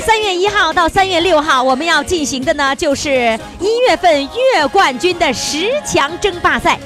三月一号到三月六号，我们要进行的呢，就是一月份月冠军的十强争霸赛，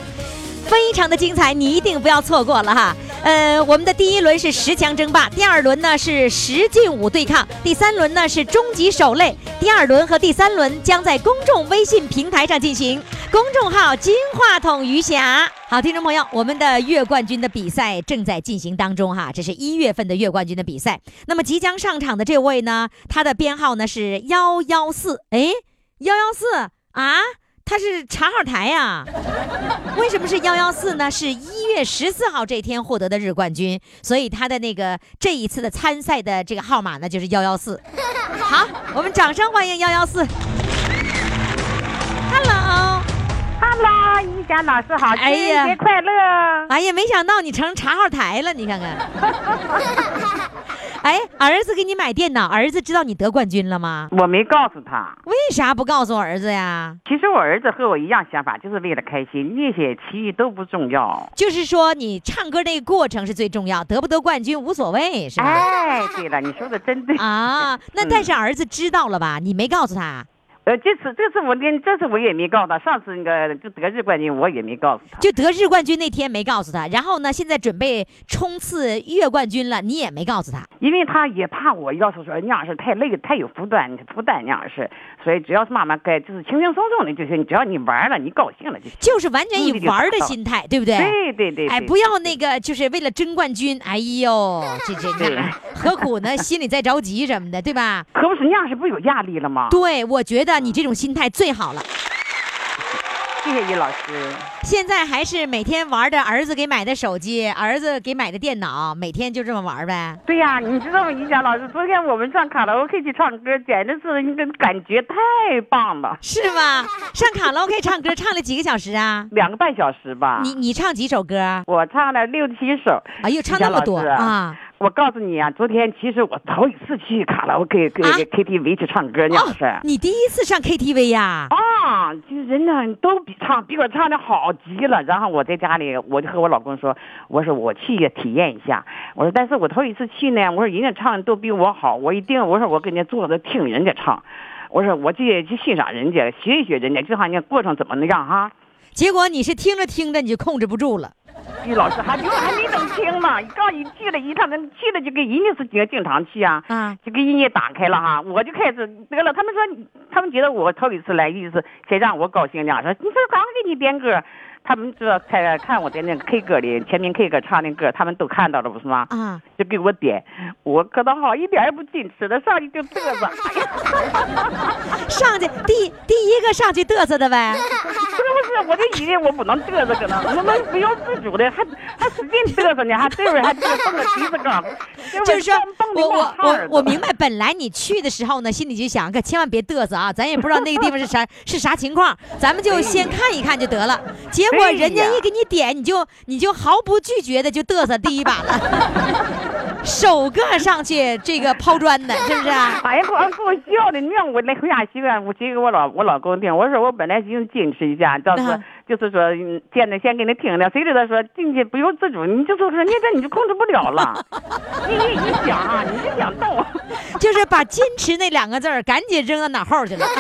非常的精彩，你一定不要错过了哈。呃，我们的第一轮是十强争霸，第二轮呢是十进五对抗，第三轮呢是终极守擂。第二轮和第三轮将在公众微信平台上进行，公众号“金话筒余霞”。好，听众朋友，我们的月冠军的比赛正在进行当中哈，这是一月份的月冠军的比赛。那么即将上场的这位呢，他的编号呢是幺幺四，哎，幺幺四啊，他是查号台呀、为什么是幺幺四呢？是一月十四号这天获得的日冠军，所以他的那个这一次的参赛的这个号码呢就是幺幺四。好，我们掌声欢迎幺幺四。Hello，Hello，一霞老师好，情哎呀人节快乐！哎呀，没想到你成查号台了，你看看。哎，儿子给你买电脑，儿子知道你得冠军了吗？我没告诉他，为啥不告诉我儿子呀？其实我儿子和我一样想法，就是为了开心，那些其余都不重要。就是说你唱歌那个过程是最重要，得不得冠军无所谓，是吧？哎，对了，你说的真对。啊，那嗯但是儿子知道了吧？你没告诉他，呃，这次这次我连这次我也没告诉他，上次那个就得日冠军我也没告诉他。就得日冠军那天没告诉他，然后呢，现在准备冲刺月冠军了，你也没告诉他。因为他也怕我要是说那样是太累太有负担负担那样是，所以只要是妈妈该就是轻轻松松的就行，只要你玩了你高兴了就行。就是完全以玩的心态，对不对？对对对，哎，不要那个，就是为了争冠军，哎呦，这这这何苦呢？心里在着急什么的，对吧？可不是那样是不有压力了吗？对，我觉得你这种心态最好了。谢谢于老师。现在还是每天玩着儿子给买的手机，儿子给买的电脑，每天就这么玩呗。对呀、你知道吗，于霞老师，昨天我们上卡拉 OK 去唱歌，简直是一个感觉太棒了，是吗？上卡拉 OK 唱歌唱了几个小时啊？两个半小时吧。你你唱几首歌？我唱了六七首。哎呦，唱那么多啊！我告诉你啊，昨天其实我头一次去卡拉 OK KTV 去唱歌，那哦是。你第一次上 KTV 呀？啊，就是人呢都比唱比我唱的好极了。然后我在家里，我就和我老公说，我说我去也体验一下。我说，但是我头一次去呢，我说人家唱的都比我好，我一定我说我跟人家坐着听人家唱，我说我去去欣赏人家，学一学人家，就好像过程怎么那样哈。结果你是听着听着你就控制不住了。于老师还 就还没等听呢，刚一去了一趟，去了就给人家是经经常去啊，啊就给人家打开了哈，我就开始得了。他们说，他们觉得我头一次来，意思先让我高兴点，说你说刚给你点歌，他们这才看我在那个 K 歌里，全民 K 歌唱那歌，他们都看到了不是吗？啊，就给我点，我可倒好，一点也不矜持的，上去就嘚瑟，上去第第一个上去嘚瑟的呗。是不是？我就以为我不能嘚瑟，可 能我们不由自主的，还还使劲嘚瑟呢，还这会儿还这个蹦个鼻子梗，这会儿就是说我我我明白，本来你去的时候呢，心里就想，可千万别嘚瑟啊，咱也不知道那个地方是啥是啥情况，咱们就先看一看就得了。结果人家一给你点，你就你就毫不拒绝的就嘚瑟第一把了，首个上去这个抛砖的，是不是啊？哎呀，给我给我笑的，你让我那回家习惯，我去给我老我老公听，我说我本来寻思矜持一下，倒是啊就是说嗯见着先给你听了，谁知道说进去不由自主，你就说说你这你就控制不了了，你一一想啊，你就想动，就是把矜持那两个字儿赶紧扔到脑后去了。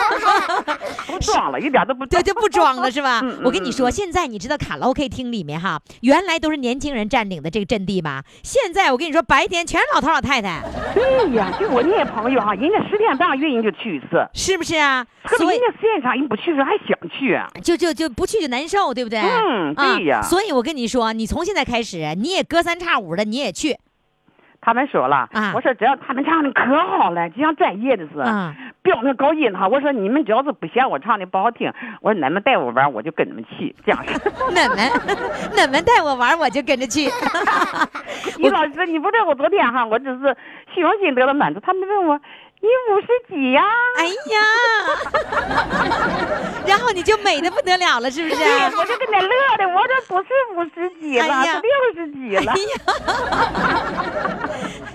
不装了，一点都不对，就不装了是吧？我跟你说，嗯现在你知道卡拉 OK 厅里面哈，原来都是年轻人占领的这个阵地吧？现在我跟你说，白天全是老头老太太，对呀，就我那些朋友哈，人家十天半个月人就去一次，是不是啊？所以人家现场人不去的时候还想去，就就就不去就难受，对不对？嗯啊对呀所以我跟你说，你从现在开始，你也隔三差五的你也去，他们说了，啊我说只要他们唱的可好了，就像专业的似的，啊标那高音哈，我说你们只要是不嫌我唱的不好听，我说你们带我玩，我就跟你们去，这样式。你们你们带我玩，我就跟着去。你老师，你不知道我昨天哈，我只是虚荣心得到满足，他们问我你五十几呀？哎呀，然后你就美的不得了了，是不是？对，我就跟你乐的，我这不是五十几了，哎呀是六十几了。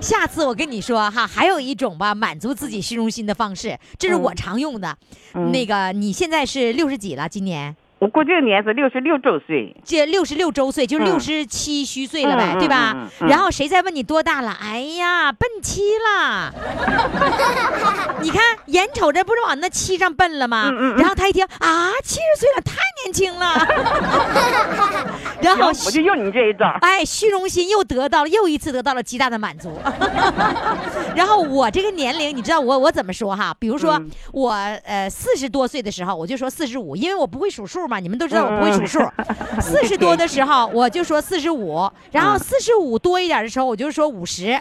下次我跟你说哈，还有一种吧，满足自己虚荣心的方式，这是我嗯常用的。嗯那个，你现在是六十几了？今年我过这个年是六十六周岁，这六十六周岁，就六十七虚岁了呗，嗯对吧？嗯嗯嗯然后谁再问你多大了？哎呀，奔七了。你看眼瞅着不是往那七上奔了吗？嗯嗯嗯然后他一听啊，七十岁了，太年轻了。然后我就用你这一招。哎，虚荣心又得到了，又一次得到了极大的满足。然后我这个年龄，你知道我我怎么说哈？比如说、嗯我呃四十多岁的时候，我就说四十五，因为我不会数数嘛，你们都知道我不会数数。四十多的时候我就说四十五，然后四十五多一点的时候我就说五十。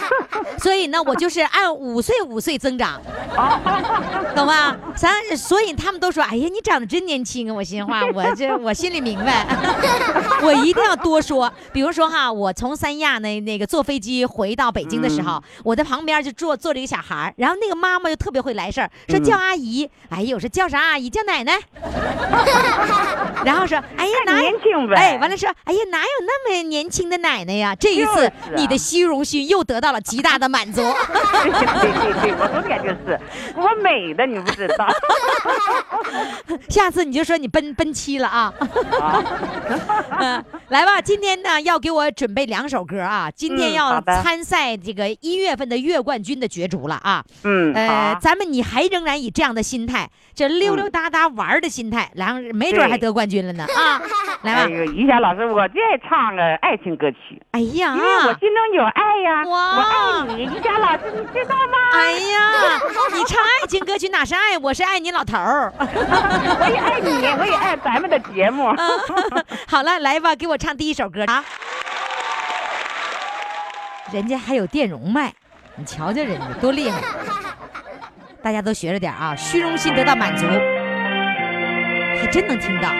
所以呢，我就是按五岁五岁增长，懂吗？咱所以他们都说，哎呀，你长得真年轻啊！我心话，我这我心里明白，我一定要多说。比如说哈，我从三亚那那个坐飞机回到北京的时候，我在旁边就坐坐着一个小孩儿然后那个妈妈就特别会来事儿，说叫阿姨，哎呀，我说叫啥阿姨？叫奶奶。然后说，哎呀，哪有年轻呗哎，完了说，哎呀，哪有那么年轻的奶奶呀？这一次就是啊你的虚荣心又得到了极大的满足。对对对对，我昨天就是我美的，你不知道。下次你就说你奔奔七了啊。啊，嗯，来吧，今天呢要给我准备两首歌啊，今天要参赛这个一月份的月冠军的角逐了啊。嗯，呃啊，咱们你还仍然以这样的心态，这溜溜达达玩的心态，然后没准还得冠军了呢 啊！来吧，哎呦，于霞老师，我最爱唱个爱情歌曲，哎呀因，为我心中有爱呀，哇我爱你，于霞老师，你知道吗？哎呀，你唱爱情歌曲哪是爱，我是爱你老头儿。我也爱你，我也爱咱们的节目。好了，来吧，给我唱第一首歌啊！人家还有电容麦，你瞧瞧人家多厉害！大家都学着点啊，虚荣心得到满足，还真能听到。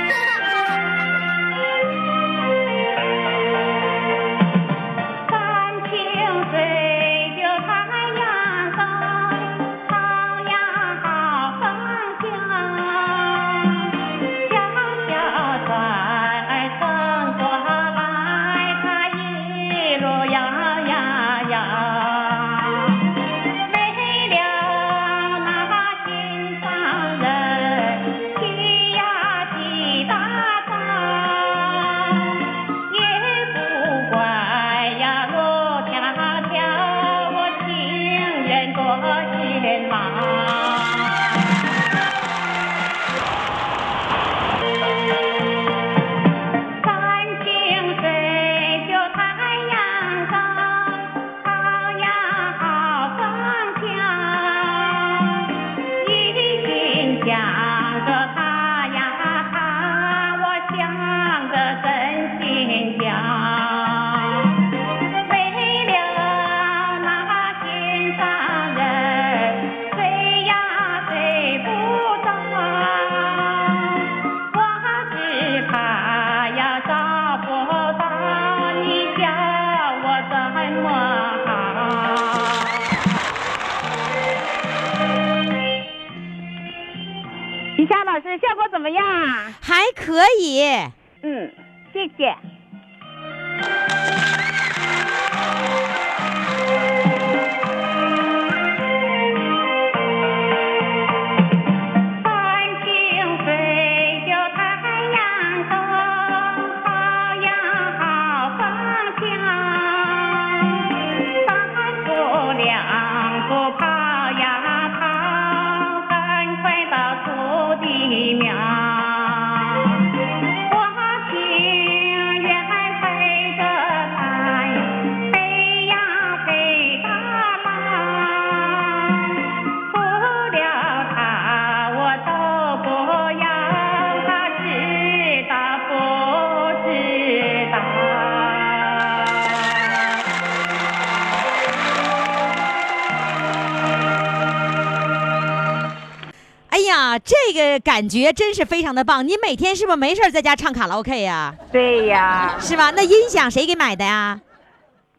这个感觉真是非常的棒。你每天是不是没事儿在家唱卡拉 OK 呀、对呀，是吧？那音响谁给买的呀？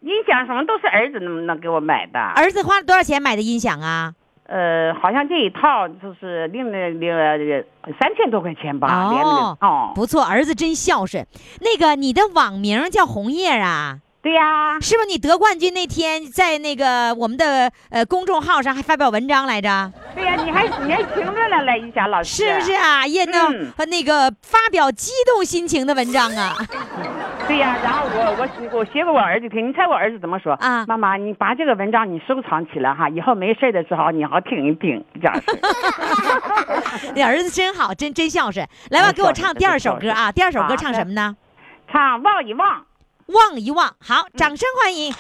音响什么都是儿子能能给我买的。儿子花了多少钱买的音响啊？呃，好像这一套就是另了另了三千多块钱吧，哦哦，不错，儿子真孝顺。那个你的网名叫红叶啊？对呀，是不是你得冠军那天在那个我们的呃公众号上还发表文章来着？对呀，你还你还评论了来一下老师，是不是？啊？也和那个发表激动心情的文章啊。对呀，然后我我我写给我儿子听，你猜我儿子怎么说啊妈妈，你把这个文章你收藏起来哈，以后没事的时候你好听一听，这样式。那儿子真好，真真孝顺。来吧，给我唱第二首歌啊！第二首歌唱什么呢？唱望一望。望一望。好，掌声欢迎。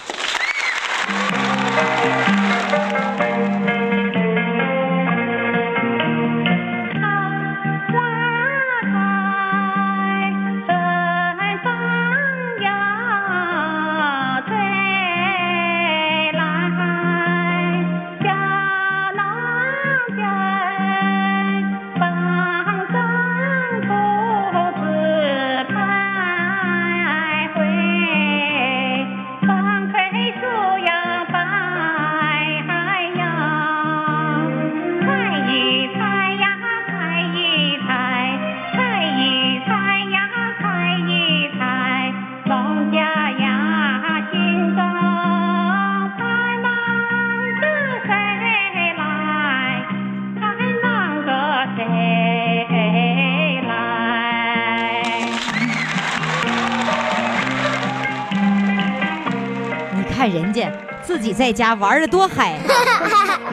你在家玩的多嗨。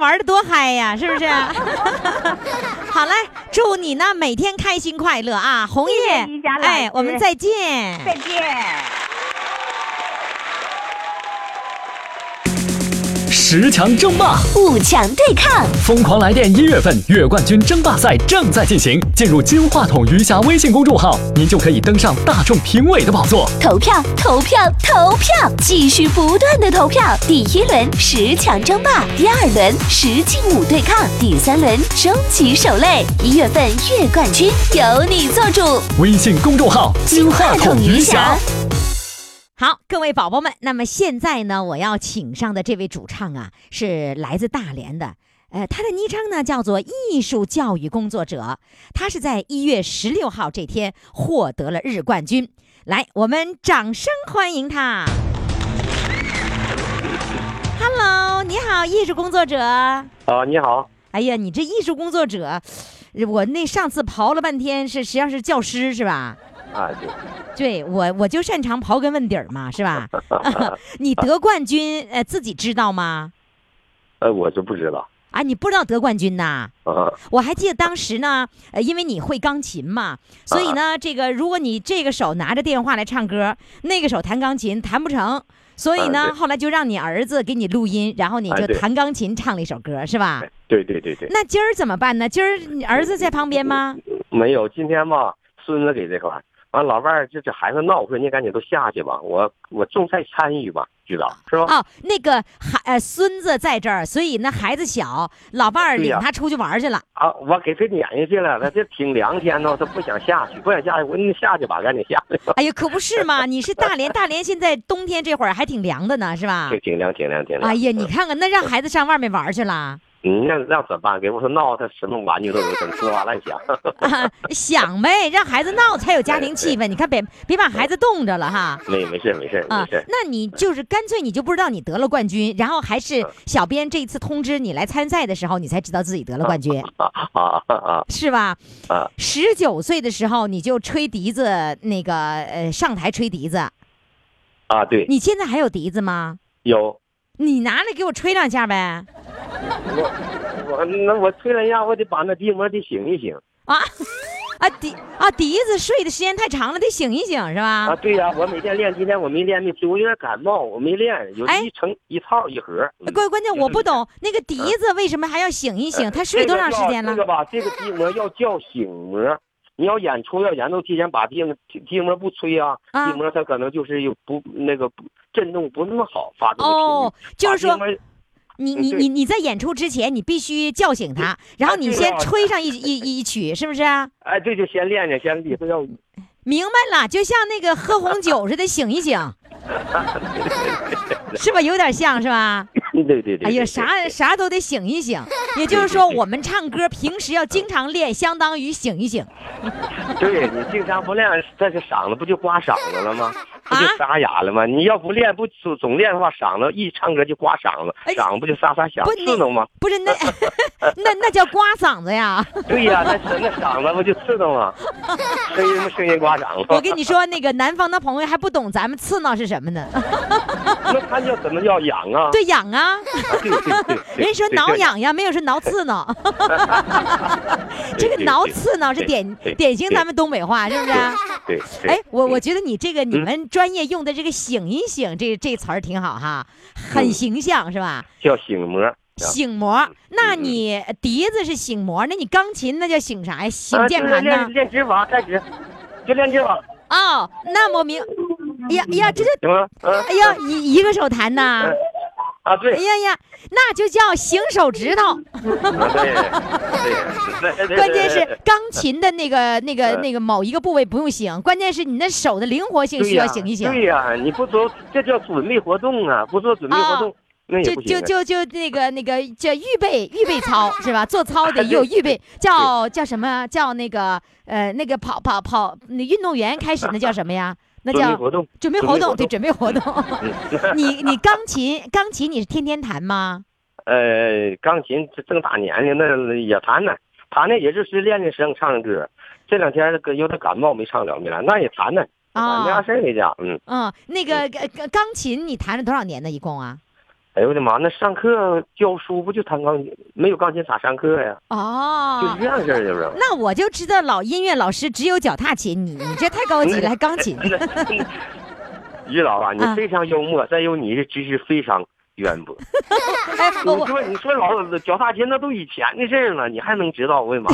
玩的多嗨呀，是不是？好嘞，祝你呢每天开心快乐啊，红叶哎，我们再见。再见。十强争霸，五强对抗，疯狂来电一月份月冠军争霸赛正在进行。进入金话筒余霞微信公众号，您就可以登上大众评委的宝座。投票，投票，投票，继续不断的投票。第一轮十强争霸，第二轮十进五对抗，第三轮终极守擂。一月份月冠军由你做主。微信公众号金话筒余霞。好，各位宝宝们，那么现在呢，我要请上的这位主唱啊，是来自大连的。呃，他的昵称呢叫做艺术教育工作者，他是在一月十六号这天获得了日冠军。来，我们掌声欢迎他。Hello，你好，艺术工作者。啊，你好，哎呀，你这艺术工作者，我那上次刨了半天是实际上是教师是吧？啊，对，对我我就擅长刨根问底儿嘛，是吧？你得冠军，呃，自己知道吗？呃，我就不知道，啊，你不知道得冠军呐？啊，我还记得当时呢，呃，因为你会钢琴嘛，所以呢，这个如果你这个手拿着电话来唱歌，那个手弹钢琴弹不成，所以呢，后来就让你儿子给你录音，然后你就弹钢琴唱了一首歌，是吧？对对对对，那今儿怎么办呢？今儿你儿子在旁边吗？没有，今天吧，孙子给这块儿，完老伴儿就这孩子闹，我说你赶紧都下去吧，我我重在参与吧，知道是吧？哦，那个孩呃孙子在这儿，所以那孩子小，老伴儿领他出去玩去了。啊，我给他撵下去了，他这挺凉天呢，他不想下去，不想下去，我说你下去吧，赶紧下去吧，哎呀，可不是嘛！你是大连，大连现在冬天这会儿还挺凉的呢，是吧挺？挺凉，挺凉，挺凉。哎呀，你看看，那让孩子上外面玩去了。嗯，那那怎么办？给我说闹，他什么玩具都有，整呲哇乱想。啊，想呗，让孩子闹才有家庭气氛。你看，别别把孩子冻着了哈。没没事没事啊没事，，那你就是干脆你就不知道你得了冠军，然后还嗯是小编这一次通知你来参赛的时候，你才知道自己得了冠军，啊啊啊啊是吧？啊！十九岁的时候你就吹笛子，那个呃上台吹笛子，啊，对，你现在还有笛子吗？有你拿来给我吹两下呗。我我那我吹两下，我得把那笛膜得醒一醒啊啊笛啊笛子睡的时间太长了，得醒一醒是吧？啊。对呀、我每天练，今天我没练没吹，我有点感冒，我没练，有哎一成一套一盒。嗯关关键我不懂，那个笛子为什么还要醒一醒？他睡多长时间了这个？吧，这个笛膜要叫醒膜。你要演出要演奏提前把笛笛笛膜不吹啊，啊笛膜它可能就是有不那个不震动不那么好发出的频率。哦就是说你你你你在演出之前，你必须叫醒他，然后你先吹上一一一一曲，是不是？哎，对，就先练练，先里头要明白了，就像那个喝红酒似的，醒一醒，是吧？有点像是吧？对对对。哎呀，啥啥都得醒一醒。也就是说，我们唱歌平时要经常练，相当于醒一醒。对你经常不练，这个嗓子不就刮嗓子了吗？不就啊沙哑了吗？你要不练不总总练的话，嗓子一唱歌就刮嗓子，哎嗓子不就沙沙响不刺挠吗？不是那 那那叫刮嗓子呀！对呀，那那嗓子不就刺挠吗？声音声音刮嗓子。我跟你说，那个南方的朋友还不懂咱们刺挠是什么呢？那他叫怎么叫痒啊？对，痒啊。对对对对，人说挠痒痒，没有说挠刺挠。这个挠刺挠是典典型咱们东北话，是不是？对哎，我我觉得你这个你嗯们专业用的这个“醒一醒”这这词儿挺好哈，很嗯形象是吧？叫醒模。醒模，那嗯你笛子是醒模，那你钢琴那叫醒啥呀？醒啊键盘呢就是练？练指法开始，就练指法，哦，那么明，哎呀哎呀，这就哎呀，一一个手弹呐。啊，对哎，呀呀，那就叫醒手指头。关键是钢琴的那个、那个、嗯那个某一个部位不用醒，关键是你那手的灵活性需要醒一醒。对呀，你不做这叫准备活动啊，不做准备活动那也就。就就就那个那个叫预备预备操 是吧？做操得有预备，叫叫什么？叫那个呃那个跑跑跑那运动员开始那叫什么呀？那叫准备活动，准备活动，对，准准备活动。你你钢琴钢琴你是天天弹吗？呃，钢琴这正大年龄那也弹呢，弹呢也就是练练声唱唱歌。这两天个有点感冒没唱了没来，那也弹呢。啊没啥事儿在家，嗯，嗯，那个呃钢钢琴你弹了多少年呢？一共啊？哎呦我的妈，那上课教书不就弹钢琴？没有钢琴咋上课呀？哦，就是这样事儿，就是。那我就知道老音乐老师只有脚踏琴，你你这太高级了，还钢琴。于老啊，你啊非常幽默，再有你这知识非常渊博。哎，你我说你说老脚踏琴那都以前的事儿了，你还能知道？我的妈，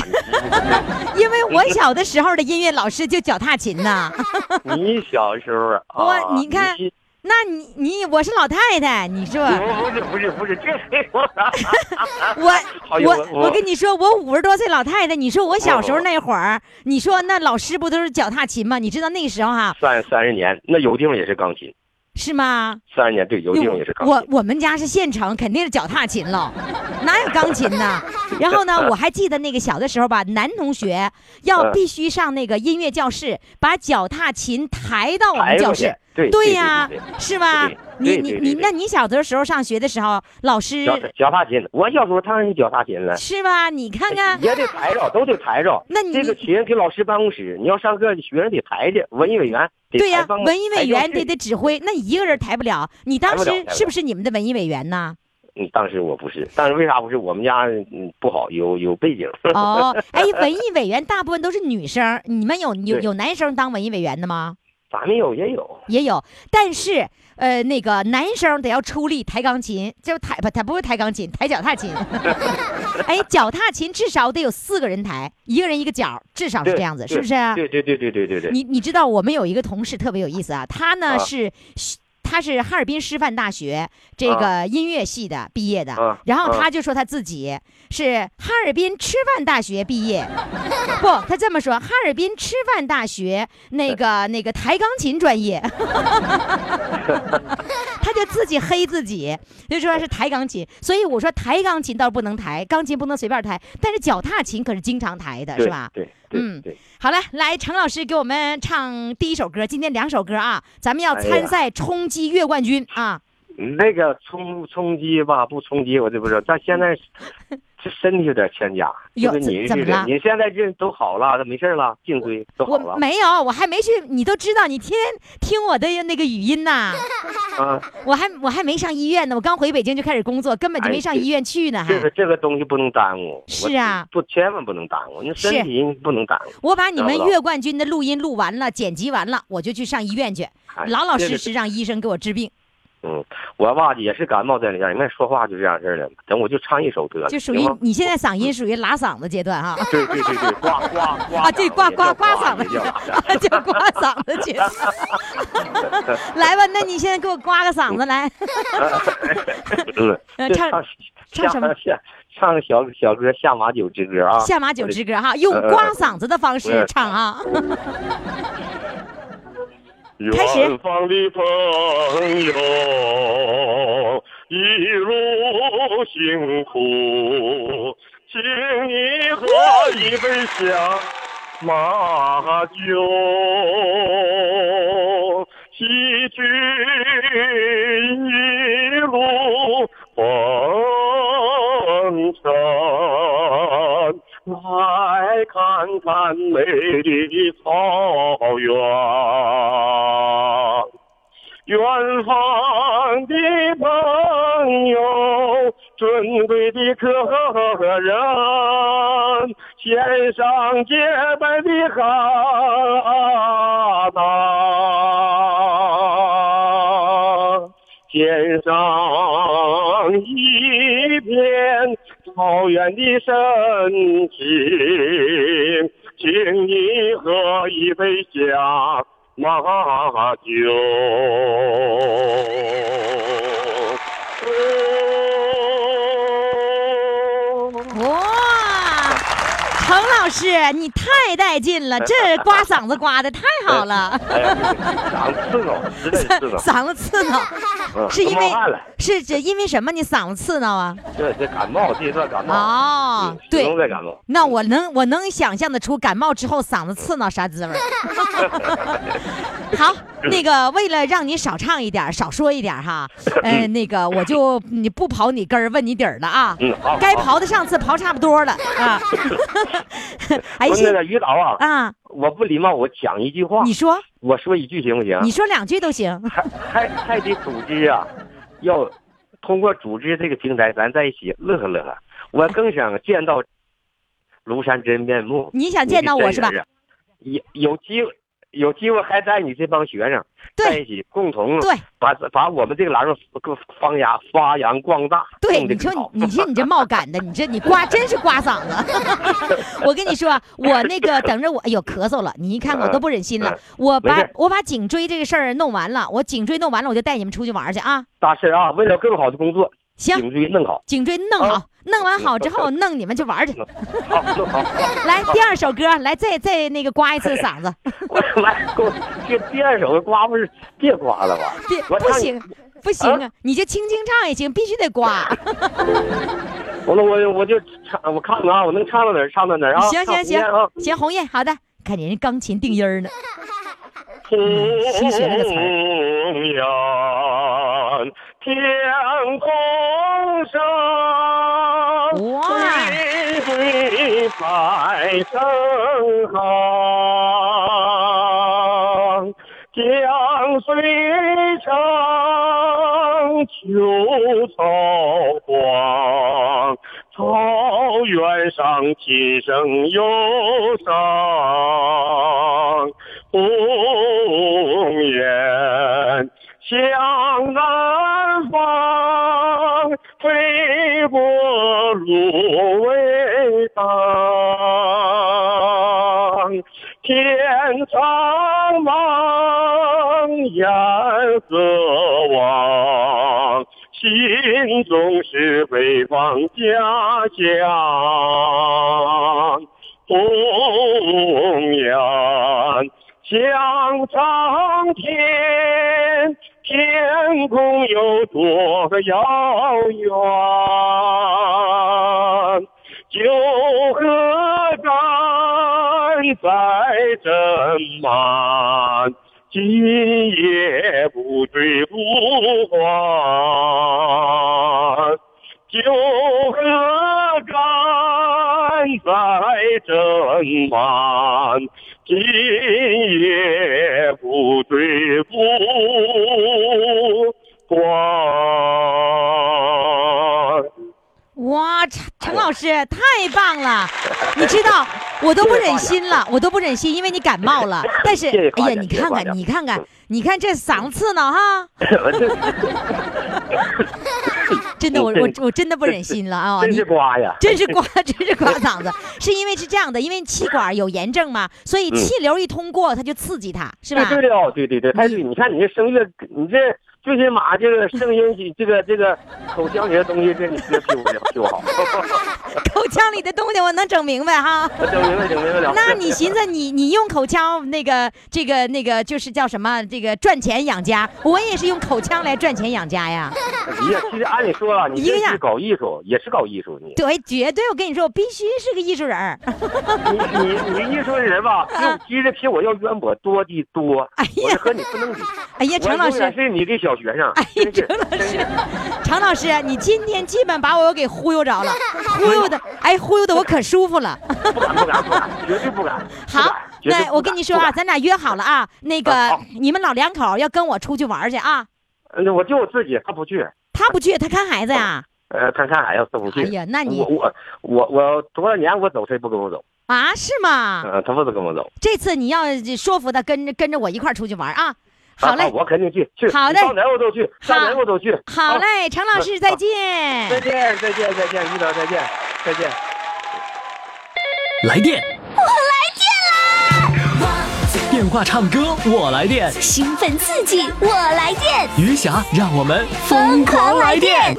因为我小的时候的音乐老师就脚踏琴呐。你你小时候啊，我你看你那你你我是老太太，你说不是不是不是这黑 我，我我我跟你说，我五十多岁老太太，你说我小时候那会儿，你说那老师不都是脚踏琴吗？你知道那个时候哈三三十年，那有地方也是钢琴，是吗？三十年对，有地方也是钢琴。我我们家是县城，肯定是脚踏琴了，哪有钢琴呢？然后呢，我还记得那个小的时候吧，男同学要嗯必须上那个音乐教室，把脚踏琴抬到我们教室。对对呀是吧？你你你，那你小的时候上学的时候，老师脚脚踏琴，我小时候当然是脚踏琴了，是吧？你看看，也得抬着，都得抬着。那你这个琴给老师办公室，你要上课，学生得抬去，文艺委员得对呀、文艺委员得得指挥，那一个人抬不了。你当时是不是你们的文艺委员呢？嗯，当时我不是，但是为啥不是？我们家嗯不好，有有背景。哦，哎，文艺委员大部分都是女生，你们有有有男生当文艺委员的吗？咱们有也有，也有，但是呃，那个男生得要出力抬钢琴，就抬不，他不是抬钢琴，抬脚踏琴。哎，脚踏琴至少得有四个人抬，一个人一个脚，至少是这样子，是不是啊？对对对对对对对。你你知道我们有一个同事特别有意思啊，他呢啊是。他是哈尔滨师范大学这个音乐系的毕业的，啊然后啊。他就说他自己是哈尔滨师范大学毕业，不，他这么说，哈尔滨师范大学那个那个抬钢琴专业，他就自己黑自己，就说是抬钢琴，所以我说抬钢琴倒是不能抬，钢琴不能随便抬，但是脚踏琴可是经常抬的，是吧？对对嗯对，好了，来，程老师给我们唱第一首歌，今天两首歌啊，咱们要参赛冲击月冠军啊。那个冲冲击吧，不冲击我就不知道。但现在 这身体有点欠佳，哟就跟你似的。怎怎么了你现在这都好了，都没事了，颈椎都好我了。没有，我还没去，你都知道，你天天听我的那个语音呐，啊，我还我还没上医院呢，我刚回北京就开始工作，根本就没上医院去呢，还。这个这个东西不能耽误。是啊不千万不能耽误，你身体不能耽误。我把你们月冠军的录音录完了，剪辑完了，我就去上医院去，哎老老实实让医生给我治病，嗯，我吧也是感冒在里边，你看说话就这样式儿的。等我就唱一首歌，就属于你现在嗓音属于拉嗓子阶段哈。对对对对，刮刮刮啊，对，刮刮刮嗓子子，就刮嗓子去。来吧，那你现在给我刮个嗓子来。唱 这唱唱什么下唱个小小歌《下马酒之歌》啊。下马酒之歌哈，用呃刮嗓子的方式唱啊。远方的朋友，一路辛苦，请你喝一杯下马酒，洗去一路风尘。来看看美丽的草原，远方的朋友，尊贵的客人，献上洁白的哈达。献上一片草原的深情，请你喝一杯下马酒。老师，你太带劲了，这刮嗓子刮的太 好了，哎呀，嗓子刺挠，实在是刺挠。嗓子刺挠，嗯是因为是这因为什么？你嗓子刺挠啊？这这感冒，这一段感冒。哦嗯，对在感冒。那我能我能想象得出感冒之后嗓子刺挠啥滋味儿。好，那个为了让你少唱一点，少说一点哈，呃，那个我就你不刨你根儿问你底儿了啊，嗯，好。该刨的上次刨差不多了啊。哎，那个于导啊，啊，我不礼貌，我讲一句话，你说我说一句行不行？你说两句都行。还还还得组织啊，要通过组织这个平台，咱在一起乐呵乐呵。我更想见到庐山真面目。你想见到我是吧？有有机会，有机会还带你这帮学生对在一起，共同对把把我们这个栏目发扬发扬光大。对，你说你，你说你这冒杆的，你这你刮真是刮嗓子。我跟你说，我那个等着我，哎呦咳嗽了，你一看我都不忍心了嗯。我把我把颈椎这个事儿弄完了，我颈椎弄完了，我就带你们出去玩去啊。大事啊！为了更好的工作，行，颈椎弄好，颈椎弄好啊，弄完好之后 弄你们去 玩去。好好。来第二首歌，来再再那个刮一次嗓子。来，给我这第二首刮不是别刮了吧？别不行不行啊，你就轻轻唱也行，必须得刮。我那我我就唱，我看看啊，我能唱到哪儿唱到哪儿啊？行行行啊，行，红叶好的，看人家钢琴定音儿呢。红新学那个词儿雁天空上，哇对对排成行，江水长，秋草黄，草原上琴声忧伤。鸿雁向南方，飞过芦苇荡。天苍茫，雁何往，心中是北方家乡。弘扬向苍天，天空有多遥远？九河山在斟满，今夜不醉不还。九河山在斟满，今夜不醉不还。哇，陈陈老师太棒了！你知道，我都不忍心了，我都不忍心，因为你感冒了。但是，哎呀，你看看，你看看，你看这嗓子刺挠哈，真的，我 我我真的不忍心了啊！真是刮呀！真是刮，真是刮嗓子，是因为是这样的，因为气管有炎症嘛，所以气流一通过，它就刺激它，是吧？对对对对对，太对！你看你这声乐，你这最起码这个声音，这个这个口腔里的东西，这你这比我比我好。口腔里的东西我能整明白哈。我整明白，整明白了。那你寻思你你用口腔那个这个那个就是叫什么这个赚钱养家，我也是用口腔来赚钱养家呀。哎呀，其实按理说啊，你一 个样搞艺术，也是搞艺术，你对，绝对，我跟你说，我必须是个艺术人。你你你艺术人吧，就其实比我要渊博多的多。啊哎呀和你不能比。哎呀，陈老师，是你的小学生。哎呀，真是陈老师，常老师，你今天基本把我给忽悠着了，忽悠的，哎，忽悠的我可舒服了。不敢不敢不敢，绝对不敢。好那我跟你说啊，咱俩约好了啊，那个啊你们老两口要跟我出去玩去啊。那，我就我自己，他不去。他不去，他看孩子呀。呃，他看孩子，他不去。哎呀那你我我我我多少年我走，他也不跟我走。啊，是吗？嗯，他不跟我走。这次你要说服他跟着跟着我一块儿出去玩啊。好嘞啊，我肯定去，去。好的你到哪我都去，上哪我都去。啊好嘞，陈老师再见。再见，再见，再见，于导，再见，再见。来电，我来电啦！电话唱歌，我来电。兴奋刺激，我来电，余霞，让我们疯狂来电！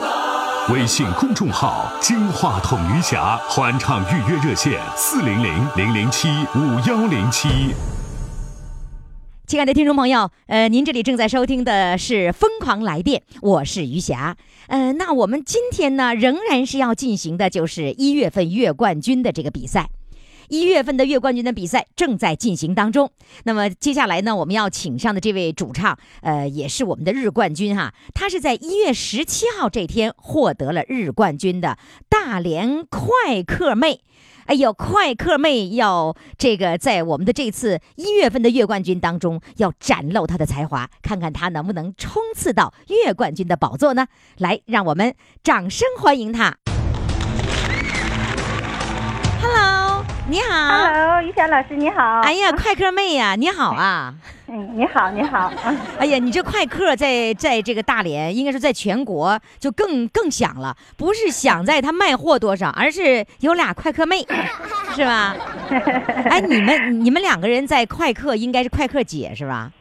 微信公众号“金话筒余霞”欢唱预约热线：四零零零零七五幺零七。亲爱的听众朋友，呃，您这里正在收听的是《疯狂来电》，我是余霞。呃，那我们今天呢，仍然是要进行的就是一月份月冠军的这个比赛。一月份的月冠军的比赛正在进行当中。那么接下来呢，我们要请上的这位主唱，呃，也是我们的日冠军哈。他是在一月十七号这天获得了日冠军的大连快客妹。哎呦，快客妹要这个在我们的这次一月份的月冠军当中要展露她的才华，看看她能不能冲刺到月冠军的宝座呢？来，让我们掌声欢迎她。你好。Hello，于霞老师你好。哎呀，快客妹呀、你好啊！嗯，你好，你好。嗯 哎呀，你这快客在在这个大连，应该是在全国就更更响了，不是响在他卖货多少，而是有俩快客妹，是吧？哎，你们你们两个人在快客应该是快客姐是吧？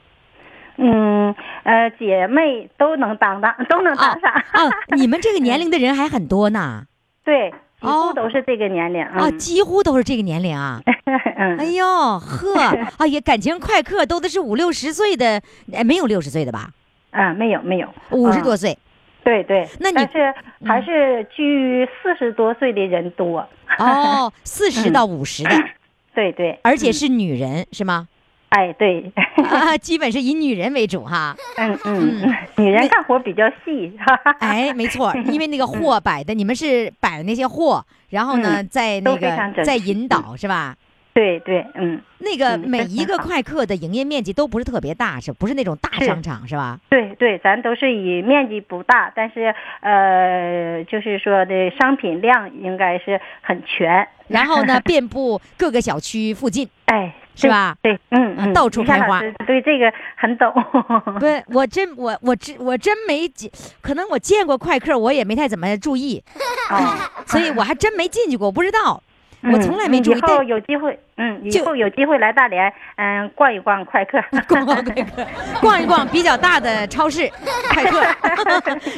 嗯，呃，姐妹都能当当，都能当上。哦，你们这个年龄的人还很多呢。对，几哦乎都是这个年龄。啊，嗯几乎都是这个年龄啊！嗯哎呦呵，哎呀，感情快客都得是五六十岁的，哎，没有六十岁的吧？啊，没有没有，五十嗯多岁。对对。那你但是还是居四十多岁的人多。哦，四十到五十的，对对。而且是女人是吗？哎，对。啊，基本是以女人为主哈。嗯嗯，女人干活比较细。哎，没错，因为那个货摆的，你们是摆的那些货，然后呢，嗯在那个在引导是吧？对对，嗯，那个嗯每一个快客的营业面积都不是特别大，是不是那种大商场是吧？对对，咱都是以面积不大，但是呃，就是说的商品量应该是很全。然后呢，遍布各个小区附近，哎，是吧？对，嗯到处开花对这个很懂。对我真我我真我真没见，可能我见过快客，我也没太怎么注意，哦，所以我还真没进去过，我不知道，我从来没注意。嗯以后有机会，嗯，以后有机会来大连，嗯，逛一逛快客。逛逛快客，逛一逛比较大的超市，快客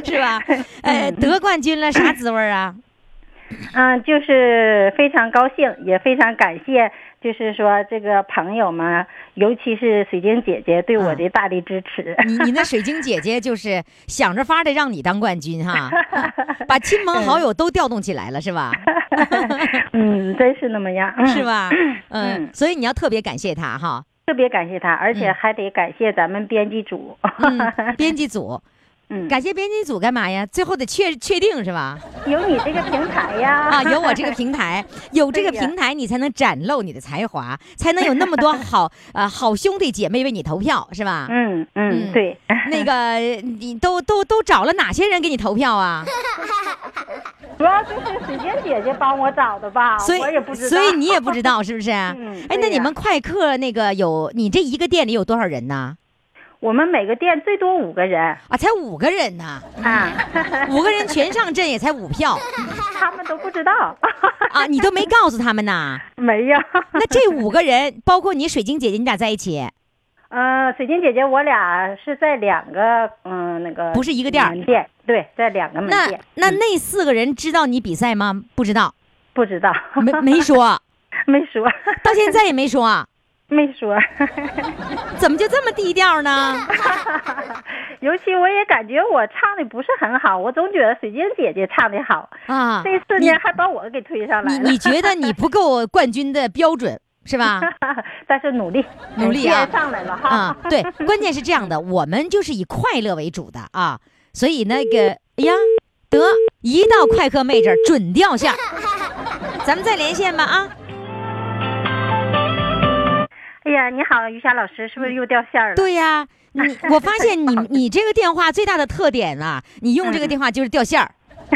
是吧？哎，得冠军了，啥滋味儿啊？嗯，就是非常高兴，也非常感谢，就是说这个朋友们，尤其是水晶姐姐对我的大力支持。你你那水晶姐姐就是想着法儿的让你当冠军哈，把亲朋好友都调动起来了是吧？嗯，真是那么样，嗯是？吧？嗯嗯，所以你要特别感谢她哈。特别感谢他，而且嗯还得感谢咱们编辑组。嗯，编辑组，嗯，感谢编辑组干嘛呀？最后得确确定是吧？有你这个平台呀。啊，有我这个平台，有这个平台，你才能展露你的才华，才能有那么多好 呃好兄弟姐妹为你投票，是吧？嗯嗯嗯，对。那个你都都都找了哪些人给你投票啊？主要就是水晶姐姐帮我找的吧，所以我也不知道。所以你也不知道是不是？嗯哎，那你们快客那个有你这一个店里有多少人呢？我们每个店最多五个人。啊，才五个人呢，啊，五个人全上阵也才五票。他们都不知道。啊，你都没告诉他们呐？没有。那这五个人，包括你水晶姐姐，你俩在一起？呃，水晶姐姐，我俩是在两个嗯那个不是一个店门店，对，在两个门店。那那那四个人知道你比赛吗？不知道，不知道，没没说，没说，到现在也没说，啊没说。怎么就这么低调呢？尤其我也感觉我唱的不是很好，我总觉得水晶姐姐唱的好。啊，这次你呢，还把我给推上来了。你你觉得你不够冠军的标准是吧？但是努力，努力啊上来了哈。啊，对，关键是这样的，我们就是以快乐为主的啊，所以那个，哎呀，得一到快客妹这儿准掉线，咱们再连线吧啊。哎呀，你好，于霞老师，是不是又掉线儿了？对呀、你我发现你 你这个电话最大的特点啊，你用这个电话就是掉线儿，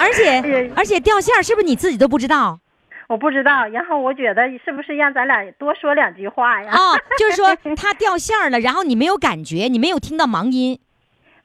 而且而且掉线儿是不是你自己都不知道？我不知道，然后我觉得是不是让咱俩多说两句话呀？哦，就是说他掉线儿了，然后你没有感觉，你没有听到盲音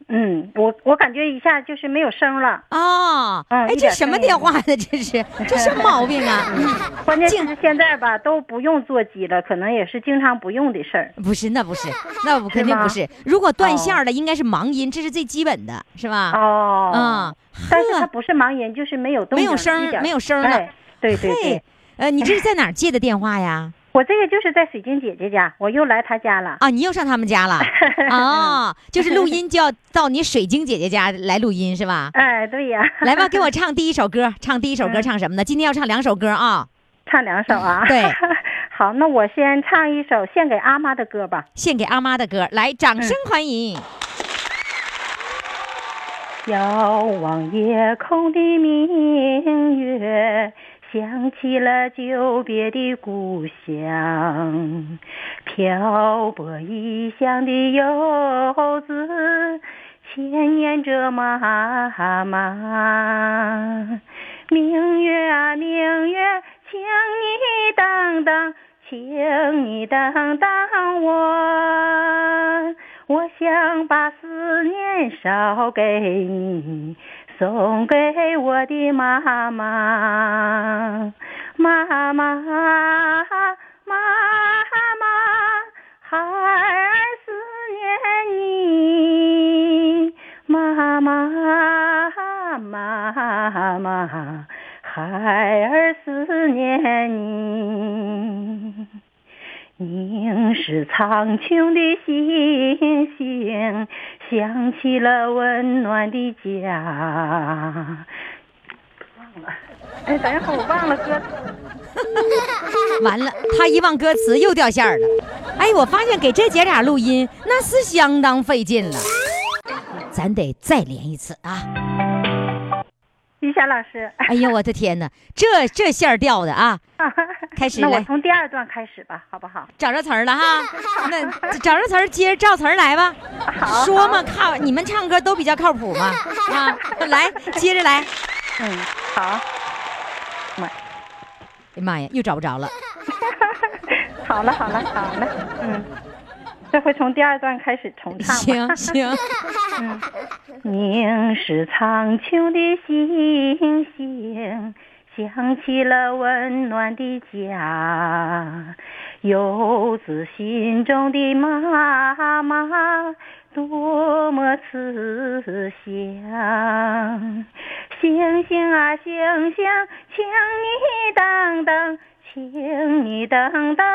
嗯，我我感觉一下就是没有声了。哦。嗯哎，这什么电话呢？这是这什么毛病啊？嗯 关键是现在吧都不用座机了，可能也是经常不用的事儿。不是，那不是，那不肯定不是。如果断线儿了，应该是盲音，这是最基本的，是吧？哦，啊，但是它不是盲音，就是没有动静没有声儿没有声儿了哎对对对，，呃，你这是在哪儿接的电话呀？我这个就是在水晶姐姐家，我又来她家了。啊，你又上他们家了？哦，就是录音就要到你水晶姐姐家来录音是吧？哎，对呀。来吧，给我 唱第一首歌，唱第一首歌唱什么呢？今天要唱两首歌啊，唱两首啊。对。好，那我先唱一首献给阿妈的歌吧。献给阿妈的歌，来，掌声欢迎。遥望夜空的明月，想起了久别的故乡。漂泊异乡的游子，牵念着妈妈。明月啊明月，请你等等，请你等等我。我想把思念捎给你，送给我的妈妈。妈妈，妈妈，孩儿思念你。妈妈，妈妈，孩儿思念你。凝视苍穹的星星，想起了温暖的家。忘了，哎，等一会儿我忘了歌词。完了，他一忘歌词又掉线了。哎，我发现给这姐俩录音那是相当费劲了，咱得再连一次啊。于霞老师，哎呀，我的天哪，这这线儿掉的啊！开始那我从第二段开始吧，好不好？找着词儿了哈，那找着词儿接着照词儿来吧。说嘛，靠，你们唱歌都比较靠谱嘛 啊！来，接着来。嗯，好，妈呀，又找不着了。好了，好了，好了，嗯，这回从第二段开始重唱吧。行行，嗯，凝视苍穹的星星，想起了温暖的家，游子心中的妈妈，多么慈祥。星星啊星星，请你等等，请你等等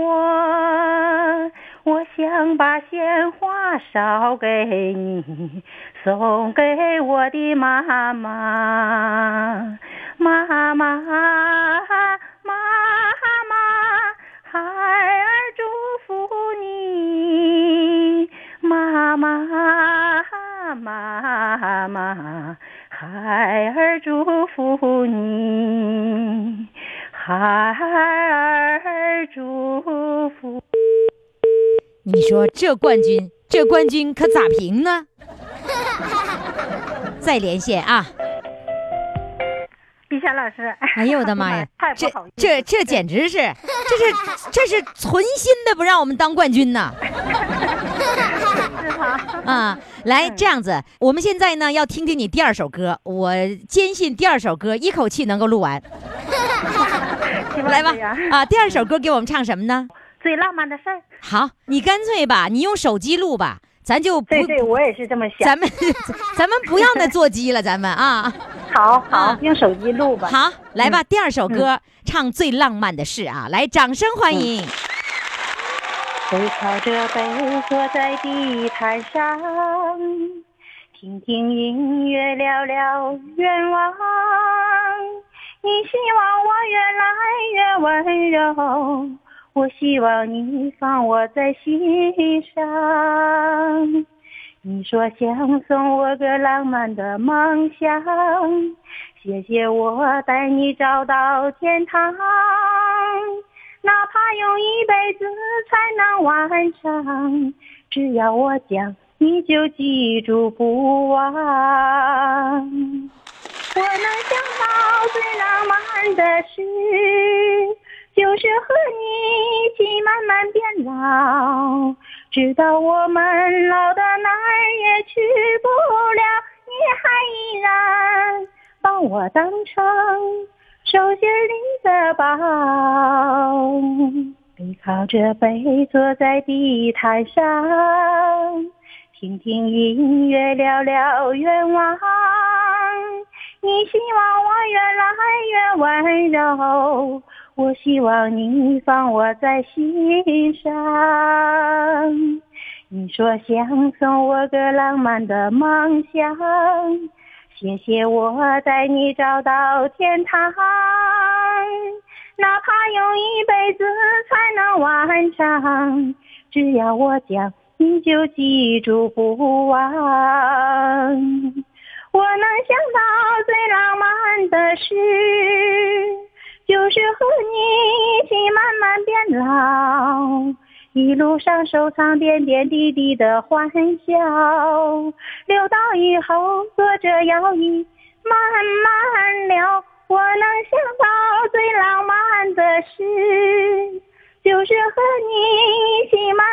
我。我想把鲜花捎给你，送给我的妈妈。妈妈，妈妈，孩儿祝福你。妈妈，妈妈，孩儿祝福你。孩儿祝福。你说这冠军，这冠军可咋评呢？再连线啊！碧霞老师，哎呦我的妈呀，这 太不好意思这这简直是，这是 这是存心的不让我们当冠军呐！啊，来这样子，我们现在呢要听听你第二首歌，我坚信第二首歌一口气能够录完。来吧，啊，第二首歌给我们唱什么呢？最浪漫的事儿。好，你干脆吧，你用手机录吧，咱就不，对对，我也是这么想。咱们 咱们不要那座机了，咱们啊，好好啊用手机录吧。好，来吧，第二首歌唱最浪漫的事啊，来，掌声欢迎。背靠着背坐在地毯上，听听音乐，聊聊愿望。你希望我越来越温柔，我希望你放我在心上。你说想送我个浪漫的梦想，谢谢我带你找到天堂。哪怕用一辈子才能完成，只要我讲，你就记住不忘。我能想到最浪漫的事，就是和你一起慢慢变老，直到我们老到哪儿也去不了，你还依然把我当成手心里的宝。背靠着背坐在地毯上，听听音乐，聊聊愿望。你希望我越来越温柔，我希望你放我在心上。你说想送我个浪漫的梦想，谢谢我带你找到天堂。哪怕用一辈子才能完成，只要我讲，你就记住不忘。我能想到最浪漫的事，就是和你一起慢慢变老，一路上收藏点点滴滴的欢笑，留到以后坐着摇椅慢慢聊。我能想到最浪漫的事，就是和你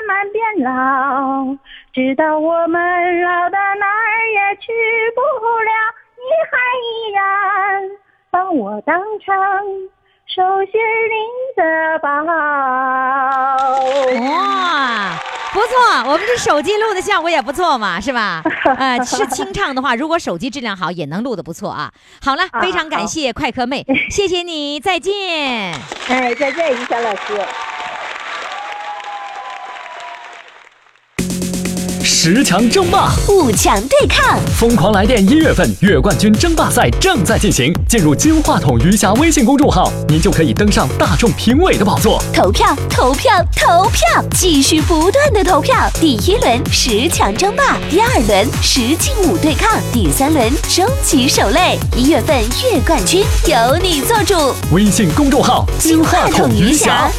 慢慢变老，直到我们老到哪儿也去不了，你还依然把我当成手心里的宝。哇，不错，我们这手机录的效果也不错嘛，是吧？呃，是清唱的话，如果手机质量好，也能录的不错啊。好了，非常感谢快客妹，谢谢你，再见。哎，再见，于霞老师。十强争霸，五强对抗，疯狂来电一月份月冠军争霸赛正在进行。进入金话筒余霞微信公众号，您就可以登上大众评委的宝座。投票，投票，投票，继续不断的投票。第一轮十强争霸，第二轮十进五对抗，第三轮终极守擂。一月份月冠军由你做主。微信公众号金话筒余霞。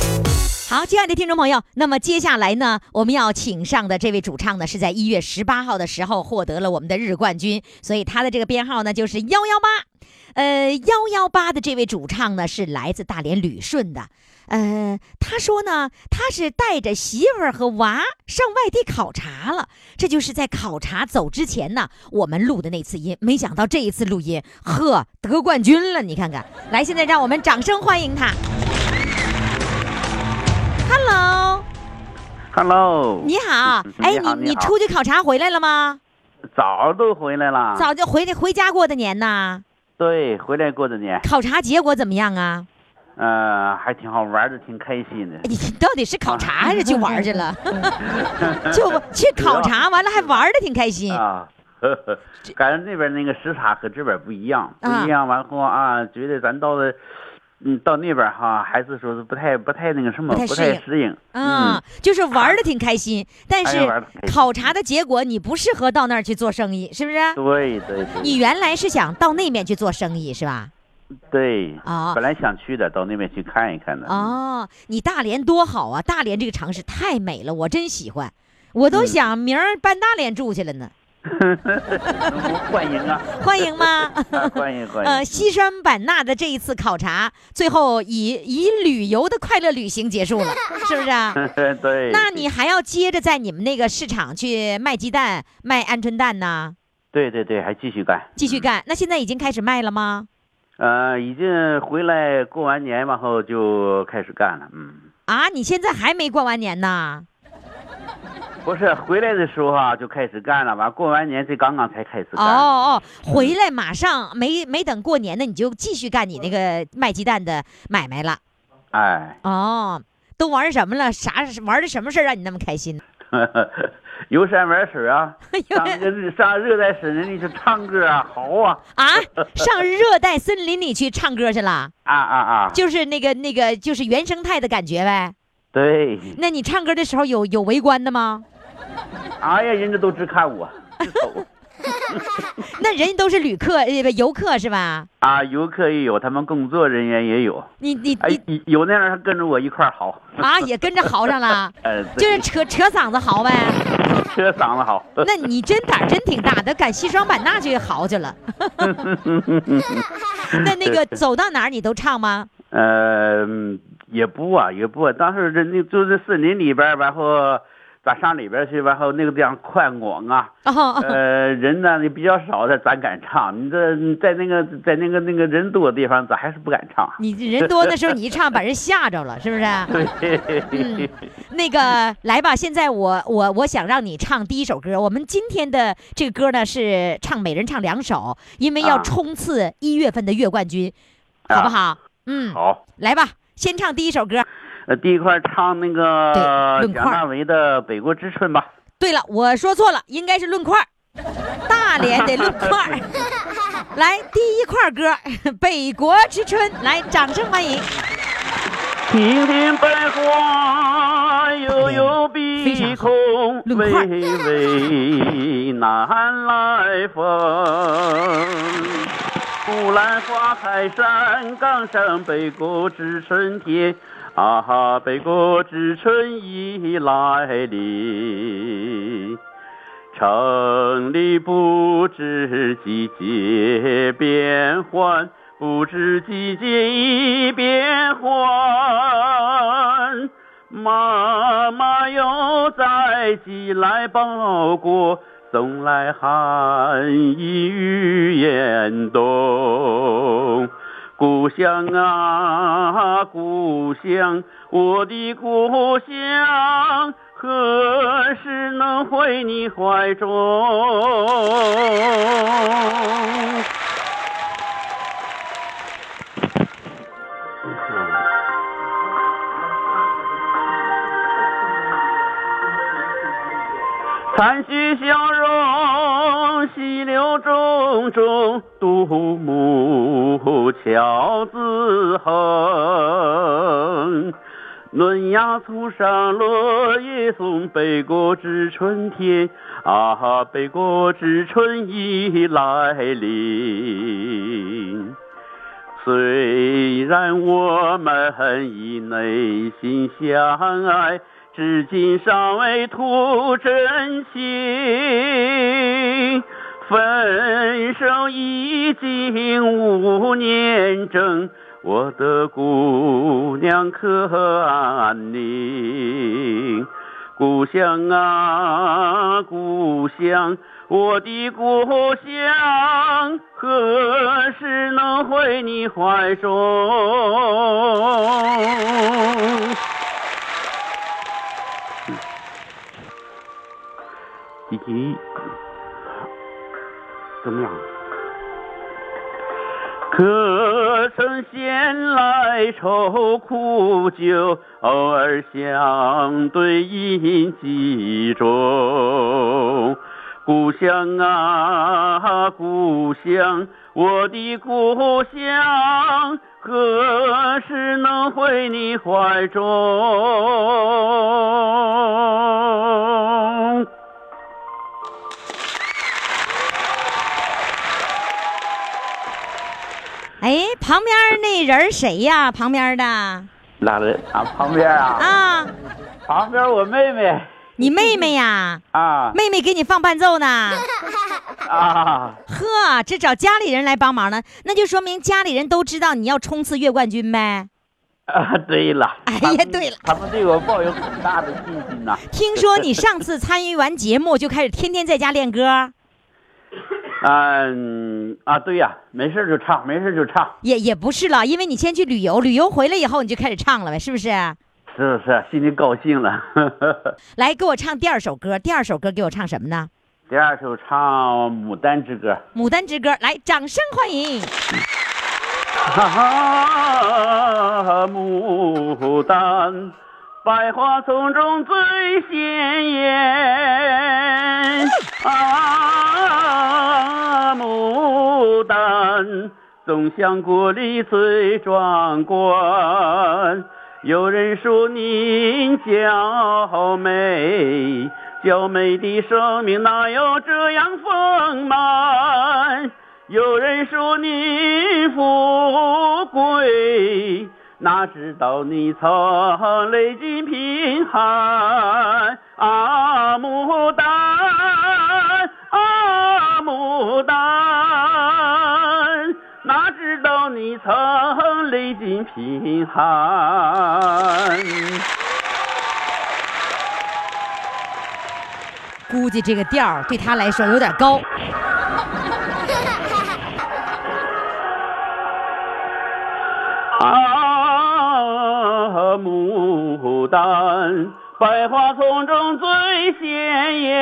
好，亲爱的听众朋友，那么接下来呢，我们要请上的这位主唱呢，是在一月十八号的时候获得了我们的日冠军，所以他的这个编号呢就是幺幺八。呃，幺幺八的这位主唱呢是来自大连旅顺的，呃，他说呢，他是带着媳妇儿和娃上外地考察了，这就是在考察走之前呢，我们录的那次音，没想到这一次录音，呵，得冠军了，你看看，来，现在让我们掌声欢迎他。Hello，Hello，你好，哎，你你你出去考察回来了吗？早都回来了。早就回回家过的年呐。对，回来过的年，考察结果怎么样啊？呃，还挺好玩的，挺开心的。你到底是考察还是去玩去了？就去考察完了还玩的挺开心。啊，呵呵，感觉那边那个时差和这边不一样，不啊一样。完后啊，觉得咱到了，嗯，到那边哈，还是说是不太不太那个什么，不不太适应。嗯，就是玩的挺开心，但哎是考察的结果你不适合到那儿去做生意，是不是？对对对。你原来是想到那边去做生意是吧？对啊本来想去的，到那边去看一看的。哦，你大连多好啊！大连这个城市太美了，我真喜欢，我都想明儿搬大连住去了呢。欢迎啊！欢迎吗？啊欢迎欢迎。呃，西双版纳的这一次考察，最后以以旅游的快乐旅行结束了，是不是啊？对。那你还要接着在你们那个市场去卖鸡蛋、卖鹌鹑蛋呢？对对对，还继续干。继续干。那现在已经开始卖了吗？呃，已经回来过完年，然后就开始干了。嗯，啊，你现在还没过完年呢？不是回来的时候啊，就开始干了。完过完年，这刚刚才开始哦干。哦，回来马上没没等过年呢，你就继续干你那个卖鸡蛋的买卖了。哎，哦，都玩什么了？啥玩的什么事儿让你那么开心呢？游山玩水啊，上热带森林里去唱歌啊，好啊。啊，上热带森林里去唱歌去了？啊啊啊！就是那个那个，就是原生态的感觉呗。对，那你唱歌的时候有有围观的吗？哎呀，人家都只看我，只瞅 那人家都是旅客，呃，游客是吧？啊，游客也有，他们工作人员也有。你你哎，有那样还跟着我一块儿嚎。啊，也跟着嚎上了，呃，就是扯扯嗓子嚎呗。扯嗓子嚎。那你真胆真挺大的，敢西双版纳去嚎去了。那那个走到哪儿你都唱吗？呃，嗯也不啊，也不啊。当时这那就是森林里边儿，然后咱上里边去，然后那个地方宽广啊，哦呃，人呢也比较少的，咱敢唱。你这在那个在那个那个人多的地方，咱还是不敢唱。你人多的时候你一唱把人吓着了，是不是？对，嗯，那个来吧，现在我我我想让你唱第一首歌。我们今天的这个歌呢是唱每人唱两首，因为要啊冲刺一月份的月冠军，好不好？嗯，好。来吧，先唱第一首歌。呃，第一块唱那个蒋大为的《北国之春》吧。对了，我说错了，应该是论块儿，大连的论块儿。来，第一块歌《北国之春》，来，掌声欢迎。亭亭百花悠悠碧空，微微 南来风。木兰花开山岗上，北国之春天。啊哈，北国之春已来临。城里不知季节变换，不知季节已变换。妈妈又在寄来包裹，送来寒意与严冬。故乡啊，故乡，我的故乡，何时能回你怀中？灿煦笑容，细柳种种，独木桥自横。嫩芽簇上落叶松，北国之春天啊，北国之春已来临。虽然我们已内心相爱，至今尚未吐真情。分手已经五年整，我的姑娘可安宁？故乡啊，故乡，我的故乡，何时能回你怀中？弟弟，怎么样？可曾闲来愁苦酒，偶尔相对饮几盅。故乡啊，故乡，我的故乡，何时能回你怀中？哎，旁边那人谁呀？旁边的哪人啊？旁边啊？啊，旁边我妹妹你妹妹呀？啊妹妹给你放伴奏呢。啊，呵，这找家里人来帮忙呢，那就说明家里人都知道你要冲刺月冠军呗。啊，对了，哎呀对了他们对我抱有很大的信心呐。听说你上次参与完节目就开始天天在家练歌，嗯啊，对呀，没事就唱，没事就唱，也也不是了，因为你先去旅游，旅游回来以后你就开始唱了呗，是不是？是是，心里高兴了。来，给我唱第二首歌，第二首歌给我唱什么呢？第二首唱《牡丹之歌》。《牡丹之歌》，来，掌声欢迎。哈哈，牡丹，百花丛中最鲜艳。啊，啊牡丹，总香国里最壮观。有人说您娇美，娇美的生命哪有这样丰满？有人说你富贵，哪知道你曾历尽贫寒啊，牡丹牡丹，哪知道你曾历尽贫寒。估计这个调对他来说有点高。啊，牡丹，百花丛中最鲜艳。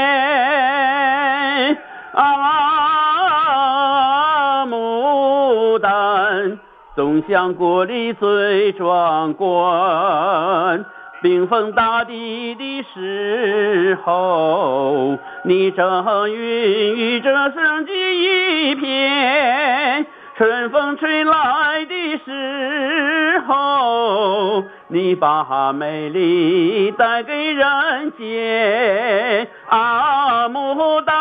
啊，总香国里最壮观。冰封大地的时候，你正孕育着生机一片。春风吹来的时候，你把美丽带给人间。啊，牡丹，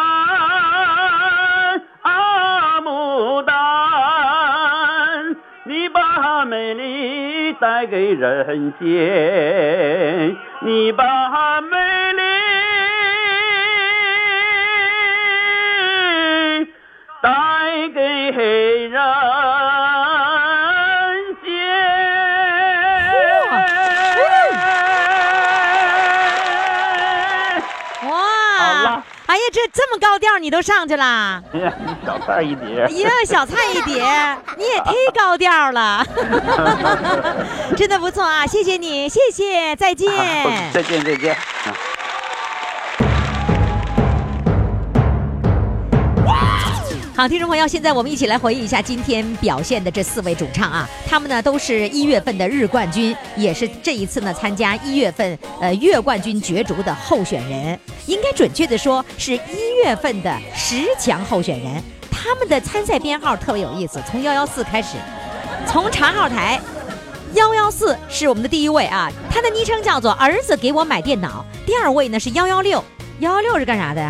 带给人间，你把美丽带给人。这这么高调你都上去啦？哎呀，小菜一碟哎。呀，小菜一碟，你也忒高调了，真的不错啊！谢谢你，谢谢，再见。再见，再见。啊好，听众朋友，现在我们一起来回忆一下今天表现的这四位主唱啊，他们呢都是一月份的日冠军，也是这一次呢参加一月份呃月冠军角逐的候选人，应该准确的说是一月份的十强候选人。他们的参赛编号特别有意思，从幺幺四开始，从查号台。幺幺四是我们的第一位啊，他的昵称叫做“儿子给我买电脑”。第二位呢是幺幺六，幺幺六是干啥的呀？